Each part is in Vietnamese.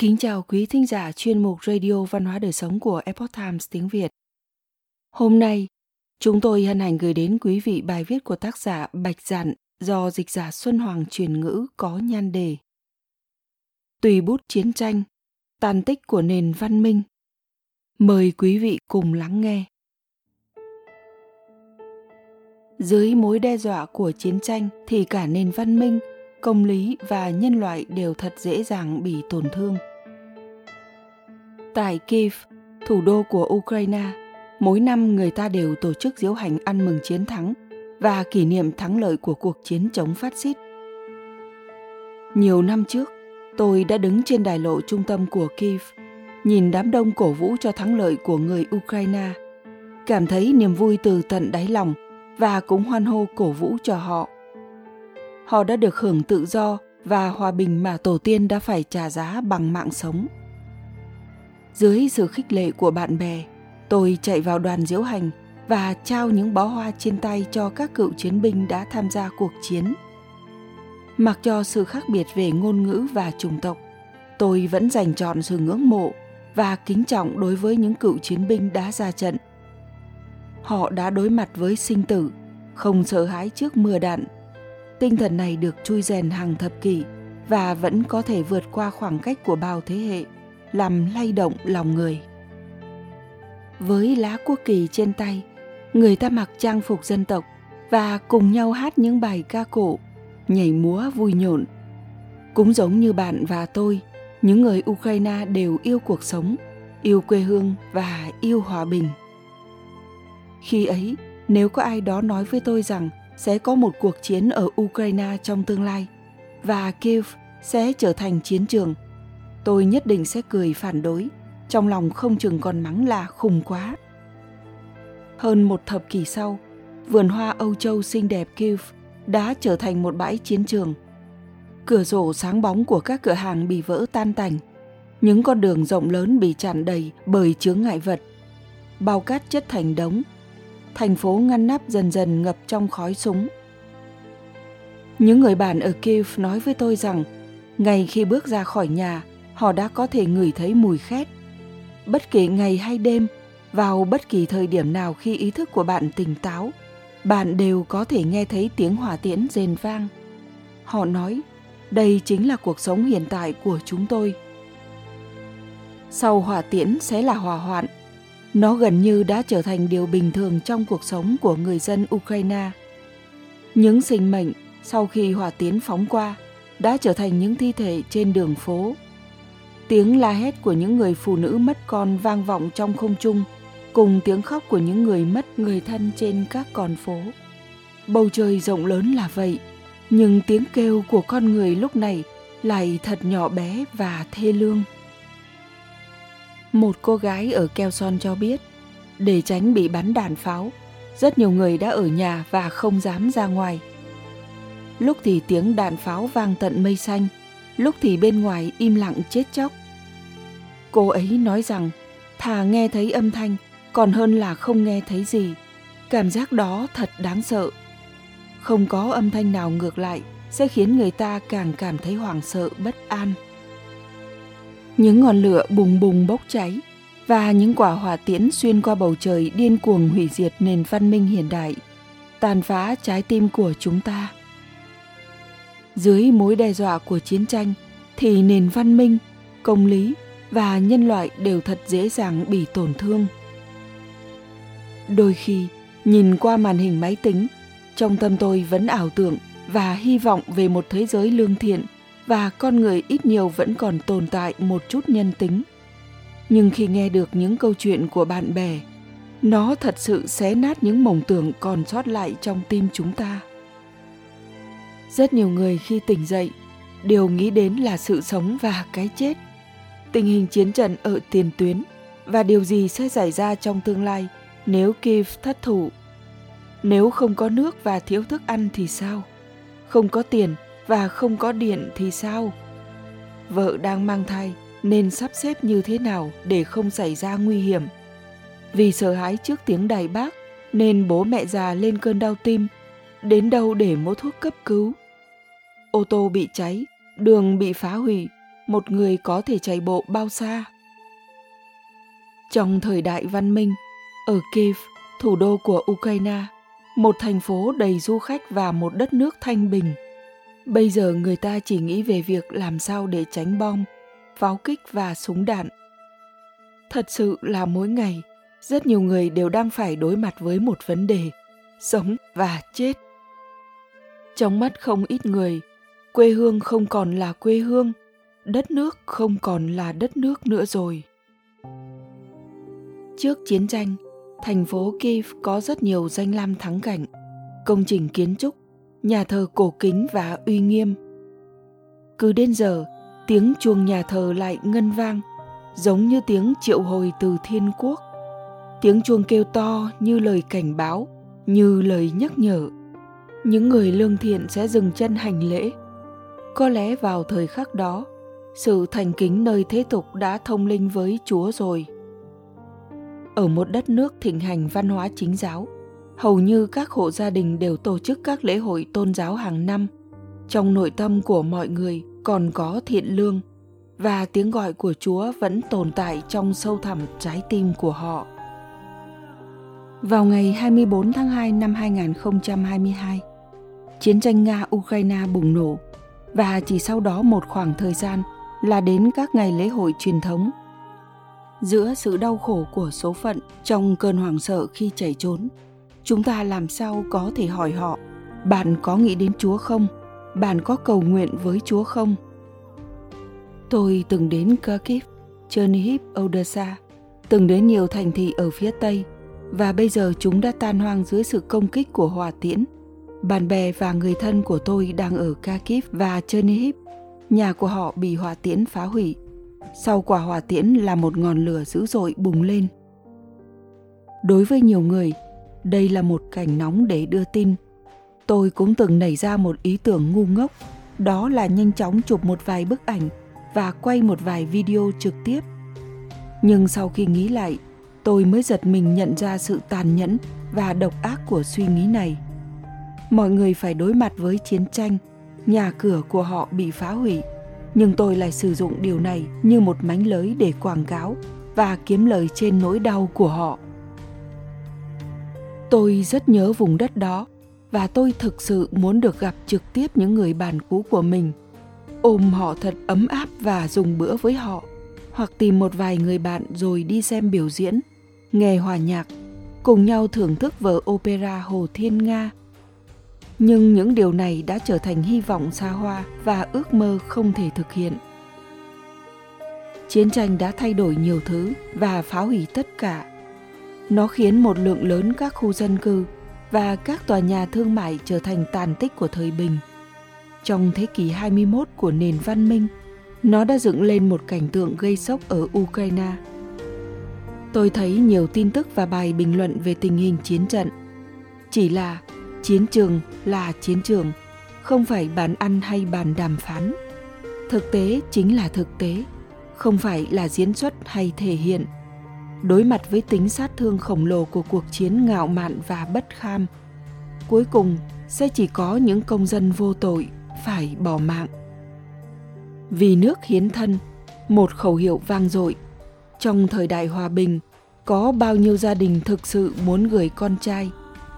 Kính chào quý thính giả chuyên mục Radio Văn hóa Đời Sống của Epoch Times tiếng Việt. Hôm nay, chúng tôi hân hạnh gửi đến quý vị bài viết của tác giả Bạch Dạn do dịch giả Xuân Hoàng truyền ngữ có nhan đề. Tùy bút chiến tranh, tàn tích của nền văn minh. Mời quý vị cùng lắng nghe. Dưới mối đe dọa của chiến tranh thì cả nền văn minh – công lý và nhân loại đều thật dễ dàng bị tổn thương. Tại Kiev, thủ đô của Ukraine, mỗi năm người ta đều tổ chức diễu hành ăn mừng chiến thắng và kỷ niệm thắng lợi của cuộc chiến chống phát xít. Nhiều năm trước, tôi đã đứng trên đài lộ trung tâm của Kiev, nhìn đám đông cổ vũ cho thắng lợi của người Ukraine, cảm thấy niềm vui từ tận đáy lòng và cũng hoan hô cổ vũ cho họ họ đã được hưởng tự do và hòa bình mà tổ tiên đã phải trả giá bằng mạng sống. Dưới sự khích lệ của bạn bè, tôi chạy vào đoàn diễu hành và trao những bó hoa trên tay cho các cựu chiến binh đã tham gia cuộc chiến. Mặc cho sự khác biệt về ngôn ngữ và chủng tộc, tôi vẫn dành trọn sự ngưỡng mộ và kính trọng đối với những cựu chiến binh đã ra trận. Họ đã đối mặt với sinh tử, không sợ hãi trước mưa đạn Tinh thần này được chui rèn hàng thập kỷ và vẫn có thể vượt qua khoảng cách của bao thế hệ, làm lay động lòng người. Với lá quốc kỳ trên tay, người ta mặc trang phục dân tộc và cùng nhau hát những bài ca cổ, nhảy múa vui nhộn. Cũng giống như bạn và tôi, những người Ukraine đều yêu cuộc sống, yêu quê hương và yêu hòa bình. Khi ấy, nếu có ai đó nói với tôi rằng sẽ có một cuộc chiến ở Ukraine trong tương lai và Kiev sẽ trở thành chiến trường. Tôi nhất định sẽ cười phản đối, trong lòng không chừng còn mắng là khùng quá. Hơn một thập kỷ sau, vườn hoa Âu Châu xinh đẹp Kiev đã trở thành một bãi chiến trường. Cửa sổ sáng bóng của các cửa hàng bị vỡ tan tành, những con đường rộng lớn bị tràn đầy bởi chướng ngại vật. Bao cát chất thành đống thành phố ngăn nắp dần dần ngập trong khói súng. Những người bạn ở Kiev nói với tôi rằng, ngay khi bước ra khỏi nhà, họ đã có thể ngửi thấy mùi khét. Bất kể ngày hay đêm, vào bất kỳ thời điểm nào khi ý thức của bạn tỉnh táo, bạn đều có thể nghe thấy tiếng hỏa tiễn rền vang. Họ nói, đây chính là cuộc sống hiện tại của chúng tôi. Sau hỏa tiễn sẽ là hỏa hoạn, nó gần như đã trở thành điều bình thường trong cuộc sống của người dân Ukraine. Những sinh mệnh sau khi hỏa tiến phóng qua đã trở thành những thi thể trên đường phố. Tiếng la hét của những người phụ nữ mất con vang vọng trong không trung, cùng tiếng khóc của những người mất người thân trên các con phố. Bầu trời rộng lớn là vậy, nhưng tiếng kêu của con người lúc này lại thật nhỏ bé và thê lương. Một cô gái ở Keo Son cho biết, để tránh bị bắn đạn pháo, rất nhiều người đã ở nhà và không dám ra ngoài. Lúc thì tiếng đạn pháo vang tận mây xanh, lúc thì bên ngoài im lặng chết chóc. Cô ấy nói rằng, thà nghe thấy âm thanh còn hơn là không nghe thấy gì. Cảm giác đó thật đáng sợ. Không có âm thanh nào ngược lại sẽ khiến người ta càng cảm thấy hoảng sợ bất an. Những ngọn lửa bùng bùng bốc cháy và những quả hỏa tiễn xuyên qua bầu trời điên cuồng hủy diệt nền văn minh hiện đại, tàn phá trái tim của chúng ta. Dưới mối đe dọa của chiến tranh thì nền văn minh, công lý và nhân loại đều thật dễ dàng bị tổn thương. Đôi khi, nhìn qua màn hình máy tính, trong tâm tôi vẫn ảo tưởng và hy vọng về một thế giới lương thiện – và con người ít nhiều vẫn còn tồn tại một chút nhân tính. Nhưng khi nghe được những câu chuyện của bạn bè, nó thật sự xé nát những mộng tưởng còn sót lại trong tim chúng ta. Rất nhiều người khi tỉnh dậy, đều nghĩ đến là sự sống và cái chết, tình hình chiến trận ở tiền tuyến và điều gì sẽ xảy ra trong tương lai nếu kiev thất thủ. Nếu không có nước và thiếu thức ăn thì sao? Không có tiền và không có điện thì sao? Vợ đang mang thai nên sắp xếp như thế nào để không xảy ra nguy hiểm? Vì sợ hãi trước tiếng đài bác nên bố mẹ già lên cơn đau tim, đến đâu để mua thuốc cấp cứu. Ô tô bị cháy, đường bị phá hủy, một người có thể chạy bộ bao xa? Trong thời đại văn minh, ở Kiev, thủ đô của Ukraine, một thành phố đầy du khách và một đất nước thanh bình. Bây giờ người ta chỉ nghĩ về việc làm sao để tránh bom, pháo kích và súng đạn. Thật sự là mỗi ngày, rất nhiều người đều đang phải đối mặt với một vấn đề, sống và chết. Trong mắt không ít người, quê hương không còn là quê hương, đất nước không còn là đất nước nữa rồi. Trước chiến tranh, thành phố Kiev có rất nhiều danh lam thắng cảnh, công trình kiến trúc, nhà thờ cổ kính và uy nghiêm. Cứ đến giờ, tiếng chuông nhà thờ lại ngân vang, giống như tiếng triệu hồi từ thiên quốc. Tiếng chuông kêu to như lời cảnh báo, như lời nhắc nhở. Những người lương thiện sẽ dừng chân hành lễ. Có lẽ vào thời khắc đó, sự thành kính nơi thế tục đã thông linh với Chúa rồi ở một đất nước thịnh hành văn hóa chính giáo hầu như các hộ gia đình đều tổ chức các lễ hội tôn giáo hàng năm trong nội tâm của mọi người còn có thiện lương và tiếng gọi của Chúa vẫn tồn tại trong sâu thẳm trái tim của họ. Vào ngày 24 tháng 2 năm 2022, chiến tranh Nga-Ukraine bùng nổ và chỉ sau đó một khoảng thời gian là đến các ngày lễ hội truyền thống giữa sự đau khổ của số phận trong cơn hoảng sợ khi chạy trốn chúng ta làm sao có thể hỏi họ bạn có nghĩ đến chúa không? Bạn có cầu nguyện với chúa không? Tôi từng đến kharkiv chernihiv odessa từng đến nhiều thành thị ở phía tây và bây giờ chúng đã tan hoang dưới sự công kích của hỏa tiễn. Bạn bè và người thân của tôi đang ở kharkiv và chernihiv. Nhà của họ bị hỏa tiễn phá hủy. Sau quả hỏa tiễn là một ngọn lửa dữ dội bùng lên. Đối với nhiều người, đây là một cảnh nóng để đưa tin. Tôi cũng từng nảy ra một ý tưởng ngu ngốc, đó là nhanh chóng chụp một vài bức ảnh và quay một vài video trực tiếp. Nhưng sau khi nghĩ lại, tôi mới giật mình nhận ra sự tàn nhẫn và độc ác của suy nghĩ này. Mọi người phải đối mặt với chiến tranh, nhà cửa của họ bị phá hủy nhưng tôi lại sử dụng điều này như một mánh lới để quảng cáo và kiếm lời trên nỗi đau của họ tôi rất nhớ vùng đất đó và tôi thực sự muốn được gặp trực tiếp những người bạn cũ của mình. Ôm họ thật ấm áp và dùng bữa với họ, hoặc tìm một vài người bạn rồi đi xem biểu diễn, nghe hòa nhạc, cùng nhau thưởng thức vở opera hồ thiên nga. Nhưng những điều này đã trở thành hy vọng xa hoa và ước mơ không thể thực hiện. Chiến tranh đã thay đổi nhiều thứ và phá hủy tất cả nó khiến một lượng lớn các khu dân cư và các tòa nhà thương mại trở thành tàn tích của thời bình. Trong thế kỷ 21 của nền văn minh, nó đã dựng lên một cảnh tượng gây sốc ở Ukraine. Tôi thấy nhiều tin tức và bài bình luận về tình hình chiến trận. Chỉ là chiến trường là chiến trường không phải bàn ăn hay bàn đàm phán thực tế chính là thực tế không phải là diễn xuất hay thể hiện đối mặt với tính sát thương khổng lồ của cuộc chiến ngạo mạn và bất kham. Cuối cùng, sẽ chỉ có những công dân vô tội phải bỏ mạng. Vì nước hiến thân, một khẩu hiệu vang dội. Trong thời đại hòa bình, có bao nhiêu gia đình thực sự muốn gửi con trai,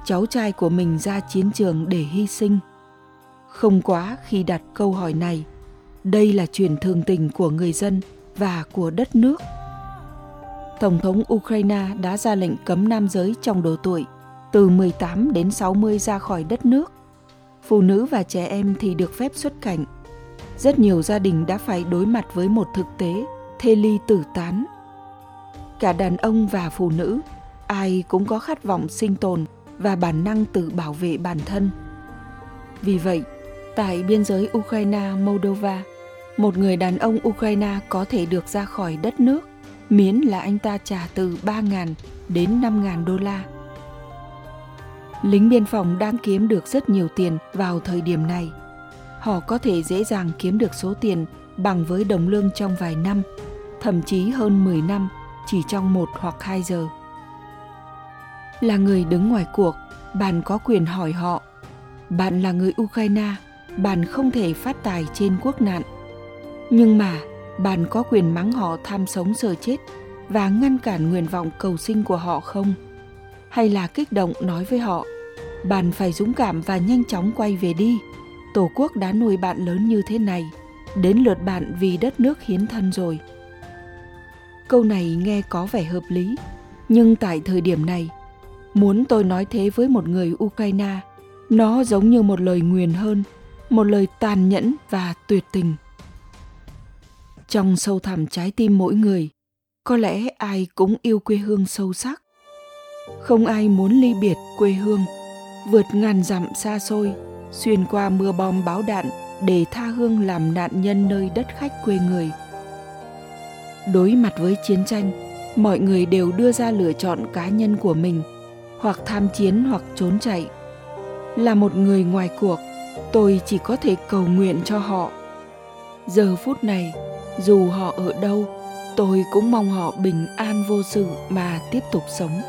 cháu trai của mình ra chiến trường để hy sinh? Không quá khi đặt câu hỏi này, đây là chuyện thường tình của người dân và của đất nước. Tổng thống Ukraine đã ra lệnh cấm nam giới trong độ tuổi từ 18 đến 60 ra khỏi đất nước. Phụ nữ và trẻ em thì được phép xuất cảnh. Rất nhiều gia đình đã phải đối mặt với một thực tế thê ly tử tán. Cả đàn ông và phụ nữ, ai cũng có khát vọng sinh tồn và bản năng tự bảo vệ bản thân. Vì vậy, tại biên giới Ukraine-Moldova, một người đàn ông Ukraine có thể được ra khỏi đất nước miễn là anh ta trả từ 3.000 đến 5.000 đô la. Lính biên phòng đang kiếm được rất nhiều tiền vào thời điểm này. Họ có thể dễ dàng kiếm được số tiền bằng với đồng lương trong vài năm, thậm chí hơn 10 năm chỉ trong một hoặc hai giờ là người đứng ngoài cuộc bạn có quyền hỏi họ bạn là người ukraine bạn không thể phát tài trên quốc nạn nhưng mà bạn có quyền mắng họ tham sống sợ chết và ngăn cản nguyện vọng cầu sinh của họ không? Hay là kích động nói với họ, bạn phải dũng cảm và nhanh chóng quay về đi. Tổ quốc đã nuôi bạn lớn như thế này, đến lượt bạn vì đất nước hiến thân rồi. Câu này nghe có vẻ hợp lý, nhưng tại thời điểm này, muốn tôi nói thế với một người ukraine, nó giống như một lời nguyền hơn, một lời tàn nhẫn và tuyệt tình trong sâu thẳm trái tim mỗi người. Có lẽ ai cũng yêu quê hương sâu sắc. Không ai muốn ly biệt quê hương, vượt ngàn dặm xa xôi, xuyên qua mưa bom báo đạn để tha hương làm nạn nhân nơi đất khách quê người. Đối mặt với chiến tranh, mọi người đều đưa ra lựa chọn cá nhân của mình, hoặc tham chiến hoặc trốn chạy. Là một người ngoài cuộc, tôi chỉ có thể cầu nguyện cho họ. Giờ phút này dù họ ở đâu tôi cũng mong họ bình an vô sự mà tiếp tục sống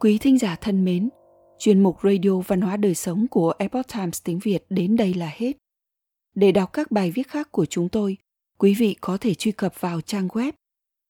Quý thính giả thân mến, chuyên mục Radio Văn hóa Đời Sống của Epoch Times tiếng Việt đến đây là hết. Để đọc các bài viết khác của chúng tôi, quý vị có thể truy cập vào trang web